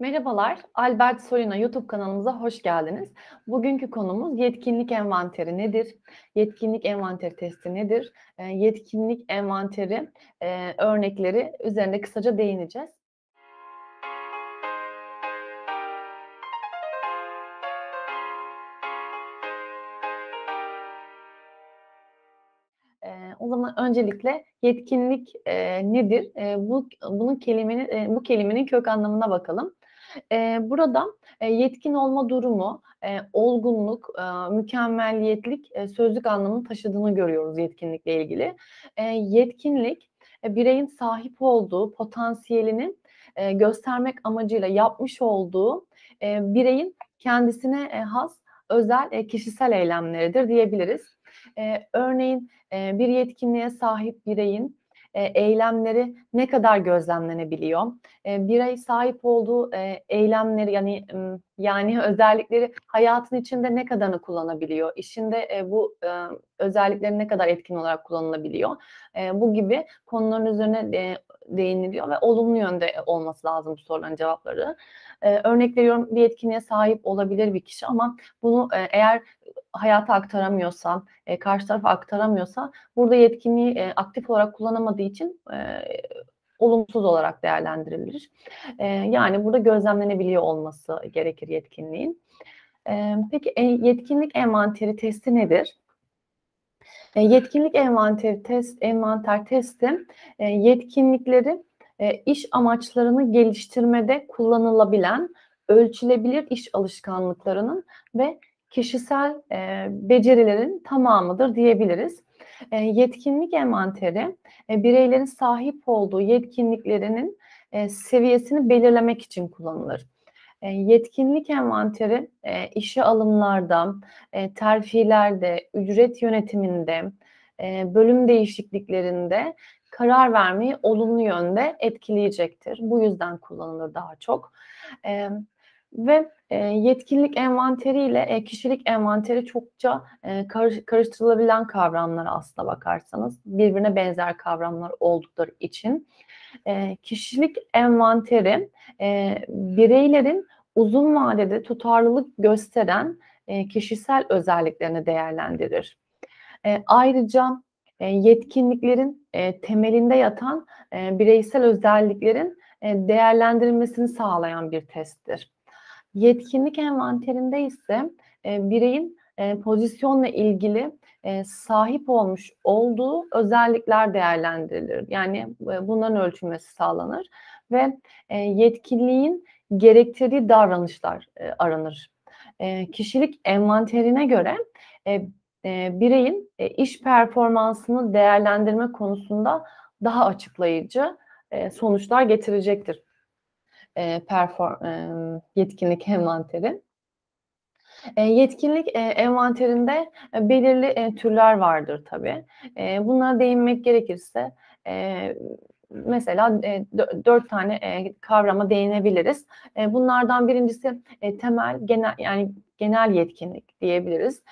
Merhabalar, Albert Solina YouTube kanalımıza hoş geldiniz. Bugünkü konumuz yetkinlik envanteri nedir? Yetkinlik envanteri testi nedir? E, yetkinlik envanteri e, örnekleri üzerinde kısaca değineceğiz. O zaman öncelikle yetkinlik e, nedir? E, bu bunun kelimenin e, bu kelimenin kök anlamına bakalım. E, burada e, yetkin olma durumu, e, olgunluk, e, mükemmelliyetlik e, sözlük anlamını taşıdığını görüyoruz yetkinlikle ilgili. E, yetkinlik e, bireyin sahip olduğu potansiyelini e, göstermek amacıyla yapmış olduğu e, bireyin kendisine e, has özel e, kişisel eylemleridir diyebiliriz. E, örneğin e, bir yetkinliğe sahip bireyin e, eylemleri ne kadar gözlemlenebiliyor? E, birey sahip olduğu e, eylemleri yani yani özellikleri hayatın içinde ne kadarını kullanabiliyor? İşinde e, bu e, özellikleri ne kadar etkin olarak kullanılabiliyor? E, bu gibi konuların üzerine e, değiniliyor ve olumlu yönde olması lazım bu soruların cevapları. E, örnek veriyorum bir etkinliğe sahip olabilir bir kişi ama bunu e, eğer hayata aktaramıyorsa, e, karşı tarafa aktaramıyorsa burada yetkinliği e, aktif olarak kullanamadığı için e, olumsuz olarak değerlendirilir. E, yani burada gözlemlenebiliyor olması gerekir yetkinliğin. E, peki e, yetkinlik envanteri testi nedir? E, yetkinlik envanteri test, envanter testi e, yetkinlikleri e, iş amaçlarını geliştirmede kullanılabilen ölçülebilir iş alışkanlıklarının ve kişisel e, becerilerin tamamıdır diyebiliriz. E, yetkinlik envanteri e, bireylerin sahip olduğu yetkinliklerinin e, seviyesini belirlemek için kullanılır. E, yetkinlik envanteri e, işe alımlarda, e, terfilerde, ücret yönetiminde, e, bölüm değişikliklerinde karar vermeyi olumlu yönde etkileyecektir. Bu yüzden kullanılır daha çok. E, ve e, yetkinlik envanteri ile e, kişilik envanteri çokça e, karış, karıştırılabilen kavramlar aslına bakarsanız. Birbirine benzer kavramlar oldukları için. E, kişilik envanteri e, bireylerin uzun vadede tutarlılık gösteren e, kişisel özelliklerini değerlendirir. E, ayrıca e, yetkinliklerin e, temelinde yatan e, bireysel özelliklerin e, değerlendirilmesini sağlayan bir testtir. Yetkinlik envanterinde ise e, bireyin e, pozisyonla ilgili e, sahip olmuş olduğu özellikler değerlendirilir. Yani e, bunların ölçülmesi sağlanır ve e, yetkinliğin gerektirdiği davranışlar e, aranır. E, kişilik envanterine göre e, e, bireyin e, iş performansını değerlendirme konusunda daha açıklayıcı e, sonuçlar getirecektir e, perform, e, yetkinlik envanteri. E, yetkinlik e, envanterinde e, belirli e, türler vardır tabii. E, bunlara değinmek gerekirse e, mesela e, dört tane e, kavrama değinebiliriz. E, bunlardan birincisi e, temel genel yani genel yetkinlik diyebiliriz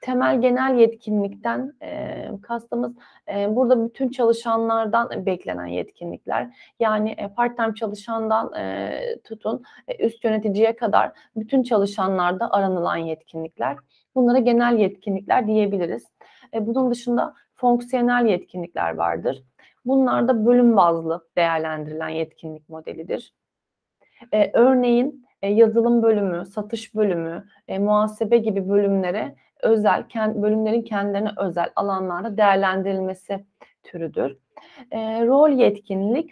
temel genel yetkinlikten e, kastımız e, burada bütün çalışanlardan beklenen yetkinlikler. Yani e, part-time çalışandan e, tutun e, üst yöneticiye kadar bütün çalışanlarda aranılan yetkinlikler. Bunlara genel yetkinlikler diyebiliriz. E, bunun dışında fonksiyonel yetkinlikler vardır. Bunlar da bölüm bazlı değerlendirilen yetkinlik modelidir. E, örneğin e, yazılım bölümü, satış bölümü, e, muhasebe gibi bölümlere özel, bölümlerin kendilerine özel alanlarda değerlendirilmesi türüdür. E, rol yetkinlik,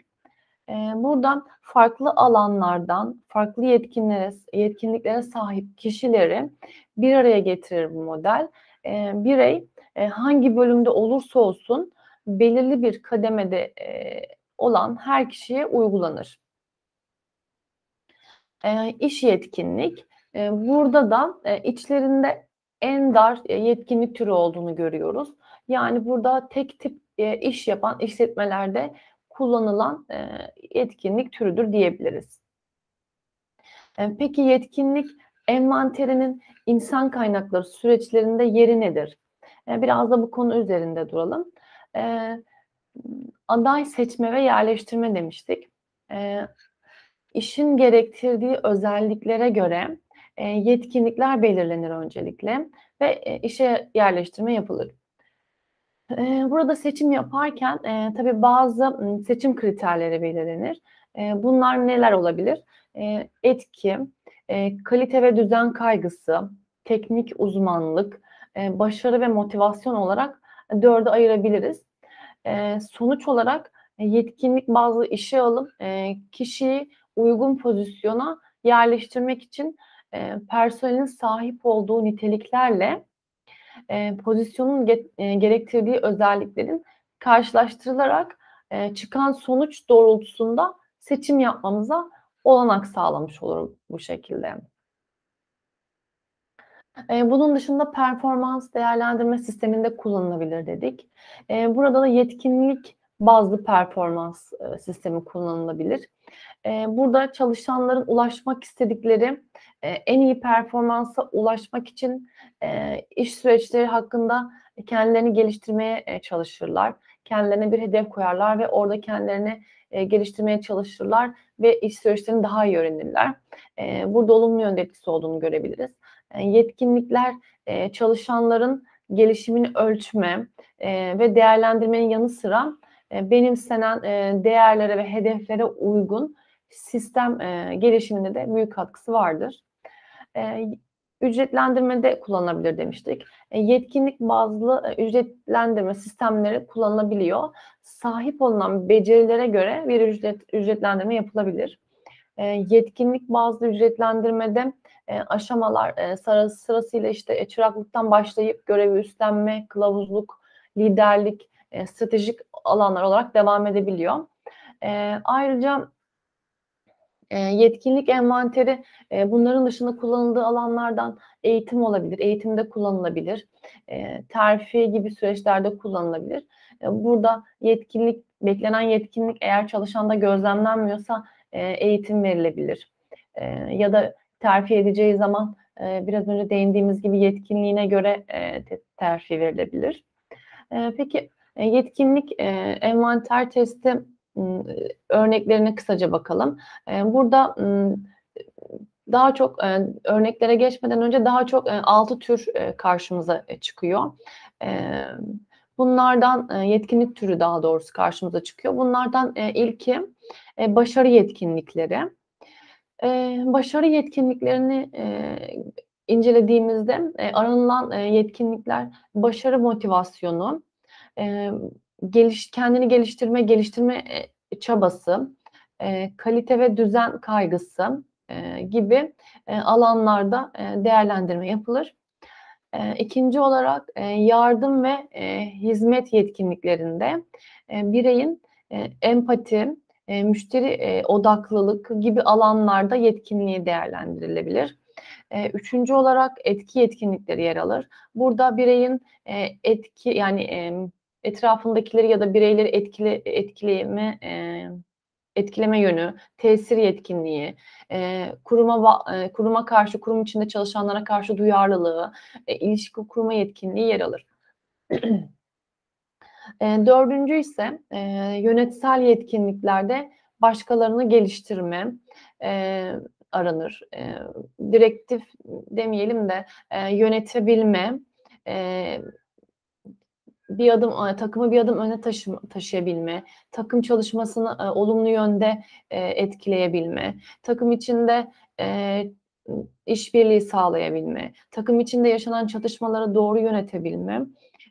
e, buradan farklı alanlardan, farklı yetkinlere, yetkinliklere sahip kişileri bir araya getirir bu model. E, birey e, hangi bölümde olursa olsun belirli bir kademede e, olan her kişiye uygulanır. E, iş yetkinlik, e, burada da e, içlerinde en dar e, yetkinlik türü olduğunu görüyoruz. Yani burada tek tip e, iş yapan işletmelerde kullanılan e, yetkinlik türüdür diyebiliriz. Peki yetkinlik envanterinin insan kaynakları süreçlerinde yeri nedir? Biraz da bu konu üzerinde duralım. Aday seçme ve yerleştirme demiştik. işin gerektirdiği özelliklere göre e, yetkinlikler belirlenir öncelikle ve e, işe yerleştirme yapılır. E, burada seçim yaparken tabii bazı seçim kriterleri belirlenir. Bunlar neler olabilir? Etki, kalite ve düzen kaygısı, teknik uzmanlık, başarı ve motivasyon olarak dörde ayırabiliriz. Sonuç olarak yetkinlik bazı işe alıp kişiyi uygun pozisyona yerleştirmek için e, personelin sahip olduğu niteliklerle e, pozisyonun ge- e, gerektirdiği özelliklerin karşılaştırılarak e, çıkan sonuç doğrultusunda seçim yapmamıza olanak sağlamış olur bu şekilde. E, bunun dışında performans değerlendirme sisteminde kullanılabilir dedik. E, burada da yetkinlik bazlı performans e, sistemi kullanılabilir. E, burada çalışanların ulaşmak istedikleri e, en iyi performansa ulaşmak için iş süreçleri hakkında kendilerini geliştirmeye çalışırlar. Kendilerine bir hedef koyarlar ve orada kendilerini geliştirmeye çalışırlar ve iş süreçlerini daha iyi öğrenirler. Burada olumlu yönde etkisi olduğunu görebiliriz. Yetkinlikler çalışanların gelişimini ölçme ve değerlendirmenin yanı sıra benimsenen e, değerlere ve hedeflere uygun sistem e, gelişiminde de büyük katkısı vardır. E, ücretlendirmede kullanılabilir demiştik. Yetkinlik bazlı ücretlendirme sistemleri kullanılabiliyor. Sahip olunan becerilere göre bir ücret ücretlendirme yapılabilir. Yetkinlik bazlı ücretlendirmede aşamalar sırası, sırasıyla işte çıraklıktan başlayıp görevi üstlenme, kılavuzluk, liderlik, e, stratejik alanlar olarak devam edebiliyor. E, ayrıca e, yetkinlik envanteri e, bunların dışında kullanıldığı alanlardan eğitim olabilir, eğitimde kullanılabilir, e, terfi gibi süreçlerde kullanılabilir. E, burada yetkinlik, beklenen yetkinlik eğer çalışanda gözlemlenmiyorsa e, eğitim verilebilir. E, ya da terfi edeceği zaman e, biraz önce değindiğimiz gibi yetkinliğine göre e, terfi verilebilir. E, peki yetkinlik e, envanter testi örneklerine kısaca bakalım. E, burada daha çok örneklere geçmeden önce daha çok altı tür karşımıza çıkıyor. Bunlardan yetkinlik türü daha doğrusu karşımıza çıkıyor. Bunlardan ilki başarı yetkinlikleri. Başarı yetkinliklerini incelediğimizde aranılan yetkinlikler başarı motivasyonu, geliş, kendini geliştirme, geliştirme e, çabası, e, kalite ve düzen kaygısı e, gibi e, alanlarda e, değerlendirme yapılır. E, ikinci olarak e, yardım ve e, hizmet yetkinliklerinde e, bireyin e, empati, e, müşteri e, odaklılık gibi alanlarda yetkinliği değerlendirilebilir. E, üçüncü olarak etki yetkinlikleri yer alır. Burada bireyin e, etki yani e, etrafındakileri ya da bireyleri etkile, etkileme e, etkileme yönü, tesir yetkinliği, e, kuruma e, kuruma karşı, kurum içinde çalışanlara karşı duyarlılığı, e, ilişki kurma yetkinliği yer alır. e, dördüncü ise e, yönetsel yetkinliklerde başkalarını geliştirme e, aranır. E, direktif demeyelim de e, yönetebilme, e, bir adım takımı bir adım öne taşı, taşıyabilme, takım çalışmasını e, olumlu yönde e, etkileyebilme, takım içinde e, işbirliği sağlayabilme, takım içinde yaşanan çatışmaları doğru yönetebilme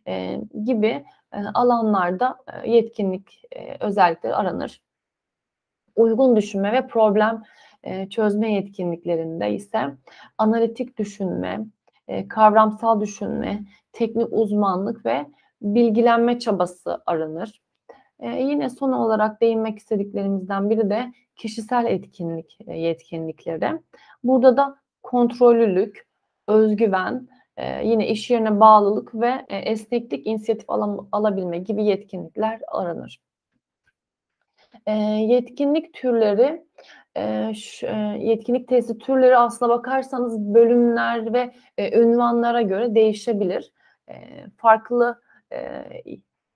e, gibi e, alanlarda e, yetkinlik e, özellikleri aranır. Uygun düşünme ve problem e, çözme yetkinliklerinde ise analitik düşünme, e, kavramsal düşünme, teknik uzmanlık ve bilgilenme çabası aranır. E, yine son olarak değinmek istediklerimizden biri de kişisel etkinlik e, yetkinlikleri. Burada da kontrollülük, özgüven, e, yine iş yerine bağlılık ve e, esneklik, inisiyatif alam, alabilme gibi yetkinlikler aranır. E, yetkinlik türleri e, şu, e, yetkinlik testi türleri aslına bakarsanız bölümler ve e, ünvanlara göre değişebilir. E, farklı e,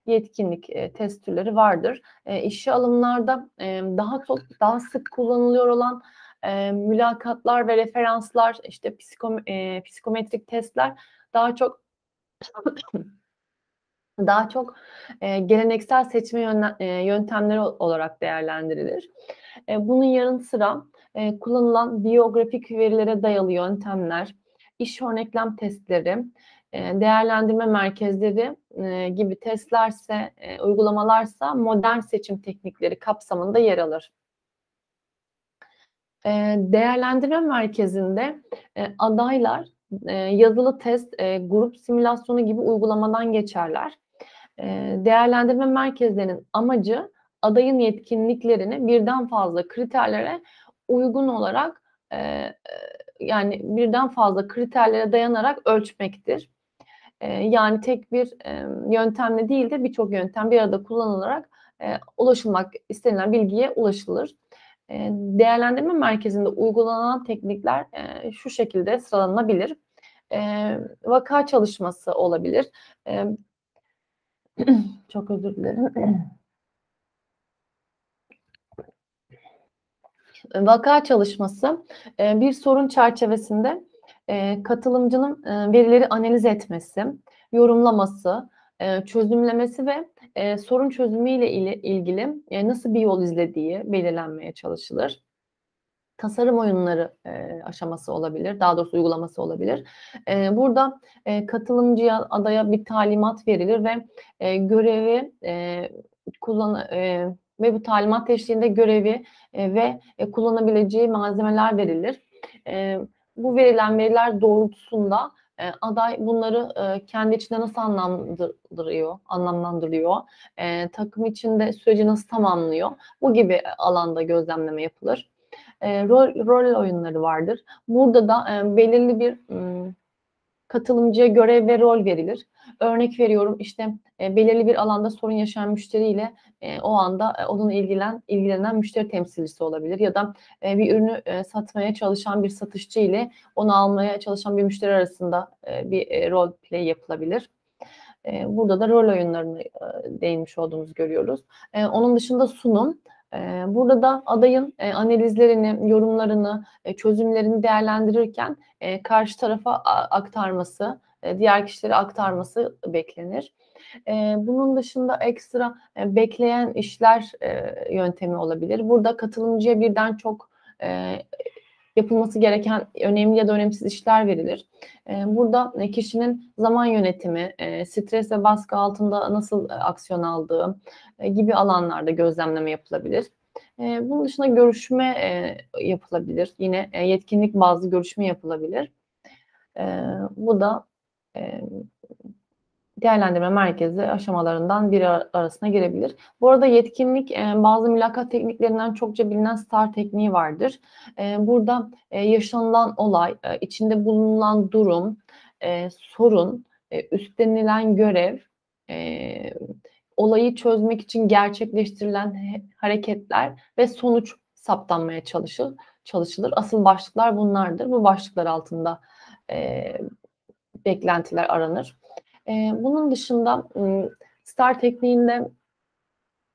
yetkinlik e, test türleri vardır. E, işe alımlarda e, daha çok daha sık kullanılıyor olan e, mülakatlar ve referanslar, işte psikom, psikometrik testler daha çok daha çok geleneksel seçme yöntemleri olarak değerlendirilir. Bunun yanı sıra kullanılan biyografik verilere dayalı yöntemler, iş örneklem testleri, değerlendirme merkezleri e, gibi testlerse, e, uygulamalarsa modern seçim teknikleri kapsamında yer alır. E, değerlendirme merkezinde e, adaylar e, yazılı test, e, grup simülasyonu gibi uygulamadan geçerler. E, değerlendirme merkezlerinin amacı adayın yetkinliklerini birden fazla kriterlere uygun olarak e, yani birden fazla kriterlere dayanarak ölçmektir. Yani tek bir yöntemle değil de birçok yöntem bir arada kullanılarak ulaşılmak istenilen bilgiye ulaşılır. Değerlendirme merkezinde uygulanan teknikler şu şekilde sıralanabilir. Vaka çalışması olabilir. Çok özür dilerim. Vaka çalışması bir sorun çerçevesinde katılımcının verileri analiz etmesi, yorumlaması, çözümlemesi ve sorun çözümü ile ilgili nasıl bir yol izlediği belirlenmeye çalışılır. Tasarım oyunları aşaması olabilir, daha doğrusu uygulaması olabilir. burada katılımcıya, adaya bir talimat verilir ve görevi kullan ve bu talimat eşliğinde görevi e, ve e, kullanabileceği malzemeler verilir. E, bu verilen veriler doğrultusunda e, aday bunları e, kendi içinde nasıl anlamlandırıyor, anlamlandırıyor, e, takım içinde süreci nasıl tamamlıyor, bu gibi alanda gözlemleme yapılır. E, rol, rol oyunları vardır. Burada da e, belirli bir m, katılımcıya görev ve rol verilir. Örnek veriyorum işte e, belirli bir alanda sorun yaşayan müşteriyle e, o anda e, onunla ilgilen ilgilenen müşteri temsilcisi olabilir ya da e, bir ürünü e, satmaya çalışan bir satışçı ile onu almaya çalışan bir müşteri arasında e, bir e, rol play yapılabilir. E, burada da rol oyunlarını e, değinmiş olduğumuzu görüyoruz. E, onun dışında sunum. Burada da adayın analizlerini, yorumlarını, çözümlerini değerlendirirken karşı tarafa aktarması, diğer kişilere aktarması beklenir. Bunun dışında ekstra bekleyen işler yöntemi olabilir. Burada katılımcıya birden çok yapılması gereken önemli ya da önemsiz işler verilir. Burada kişinin zaman yönetimi, stres ve baskı altında nasıl aksiyon aldığı gibi alanlarda gözlemleme yapılabilir. Bunun dışında görüşme yapılabilir. Yine yetkinlik bazlı görüşme yapılabilir. Bu da değerlendirme merkezi aşamalarından biri arasına girebilir. Bu arada yetkinlik e, bazı mülakat tekniklerinden çokça bilinen STAR tekniği vardır. E, burada e, yaşanılan olay, içinde bulunan durum, sorun, üstlenilen görev, olayı çözmek için gerçekleştirilen hareketler ve sonuç saptanmaya çalışılır. Asıl başlıklar bunlardır. Bu başlıklar altında beklentiler aranır. E, bunun dışında STAR tekniğinde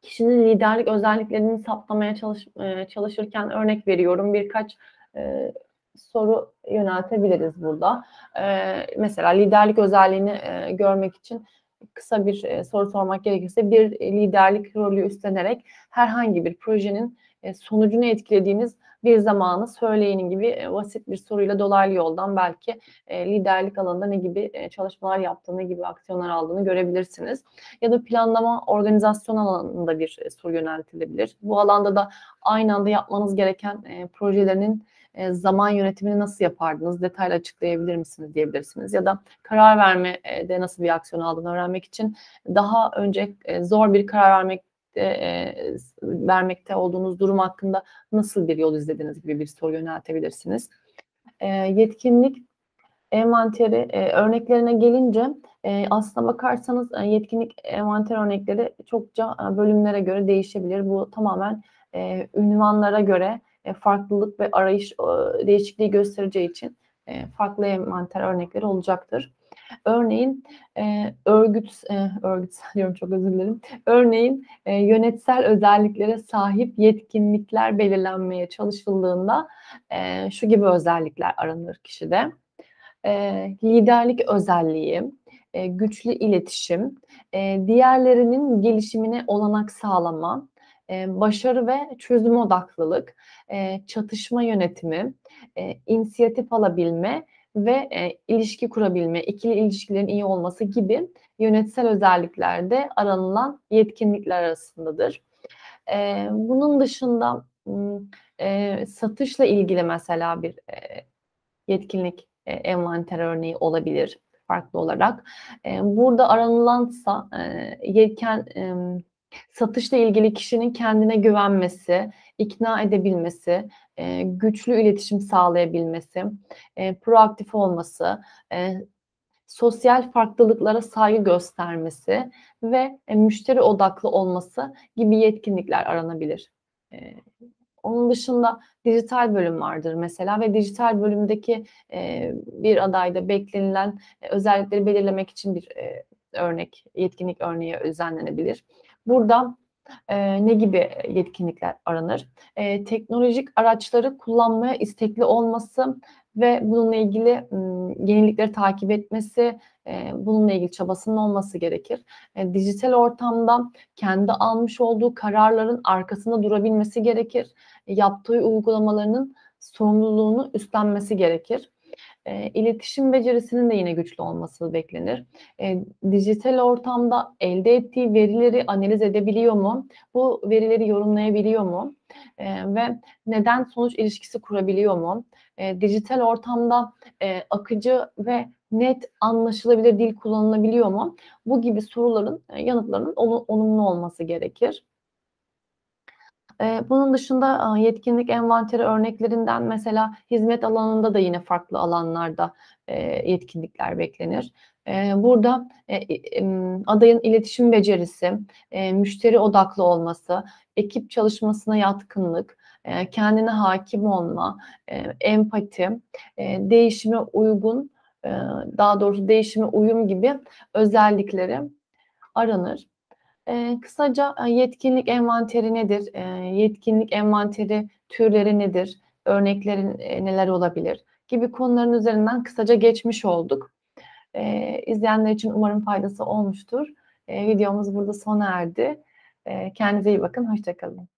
kişinin liderlik özelliklerini saptamaya çalış, e, çalışırken örnek veriyorum birkaç e, soru yöneltebiliriz burada. E, mesela liderlik özelliğini görmek için kısa bir soru sormak gerekirse bir liderlik rolü üstlenerek herhangi bir projenin sonucunu etkilediğiniz bir zamanı söyleyin gibi e, basit bir soruyla dolaylı yoldan belki e, liderlik alanında ne gibi e, çalışmalar yaptığını, ne gibi aksiyonlar aldığını görebilirsiniz. Ya da planlama, organizasyon alanında bir e, soru yöneltilebilir. Bu alanda da aynı anda yapmanız gereken e, projelerinin e, zaman yönetimini nasıl yapardınız? Detaylı açıklayabilir misiniz diyebilirsiniz. Ya da karar vermede nasıl bir aksiyon aldığını öğrenmek için daha önce e, zor bir karar vermek e, vermekte olduğunuz durum hakkında nasıl bir yol izlediniz gibi bir soru yöneltebilirsiniz. E, yetkinlik envanteri e, örneklerine gelince e, aslına bakarsanız e, yetkinlik envanter örnekleri çokça e, bölümlere göre değişebilir. Bu tamamen e, ünvanlara göre e, farklılık ve arayış e, değişikliği göstereceği için e, farklı envanter örnekleri olacaktır. Örneğin e, örgüt, e, örgütsel diyorum çok özür dilerim. Örneğin e, yönetsel özelliklere sahip yetkinlikler belirlenmeye çalışıldığında e, şu gibi özellikler aranır kişide. E, liderlik özelliği, e, güçlü iletişim, e, diğerlerinin gelişimine olanak sağlama, e, başarı ve çözüm odaklılık, e, çatışma yönetimi, e, inisiyatif alabilme ve e, ilişki kurabilme, ikili ilişkilerin iyi olması gibi yönetsel özelliklerde aranılan yetkinlikler arasındadır. E, bunun dışında e, satışla ilgili mesela bir e, yetkinlik e, envanter örneği olabilir farklı olarak. E, burada aranılansa e, yetken e, satışla ilgili kişinin kendine güvenmesi, ikna edebilmesi, e, güçlü iletişim sağlayabilmesi, e, proaktif olması, e, sosyal farklılıklara saygı göstermesi ve e, müşteri odaklı olması gibi yetkinlikler aranabilir. E, onun dışında dijital bölüm vardır mesela ve dijital bölümdeki e, bir adayda beklenilen e, özellikleri belirlemek için bir e, örnek, yetkinlik örneği düzenlenebilir. Burada e, ne gibi yetkinlikler aranır? E, teknolojik araçları kullanmaya istekli olması ve bununla ilgili yenilikleri takip etmesi, e, bununla ilgili çabasının olması gerekir. E, dijital ortamda kendi almış olduğu kararların arkasında durabilmesi gerekir. E, yaptığı uygulamalarının sorumluluğunu üstlenmesi gerekir. E, iletişim becerisinin de yine güçlü olması beklenir. E, dijital ortamda elde ettiği verileri analiz edebiliyor mu? Bu verileri yorumlayabiliyor mu? E, ve neden sonuç ilişkisi kurabiliyor mu? E, dijital ortamda e, akıcı ve net anlaşılabilir dil kullanılabiliyor mu? Bu gibi soruların yanıtlarının olumlu olması gerekir. Bunun dışında yetkinlik envanteri örneklerinden mesela hizmet alanında da yine farklı alanlarda yetkinlikler beklenir. Burada adayın iletişim becerisi, müşteri odaklı olması, ekip çalışmasına yatkınlık, kendine hakim olma, empati, değişime uygun, daha doğrusu değişime uyum gibi özellikleri aranır. E, kısaca yetkinlik envanteri nedir? E, yetkinlik envanteri türleri nedir? Örneklerin e, neler olabilir? Gibi konuların üzerinden kısaca geçmiş olduk. E, izleyenler için umarım faydası olmuştur. E, videomuz burada sona erdi. E, kendinize iyi bakın. Hoşçakalın.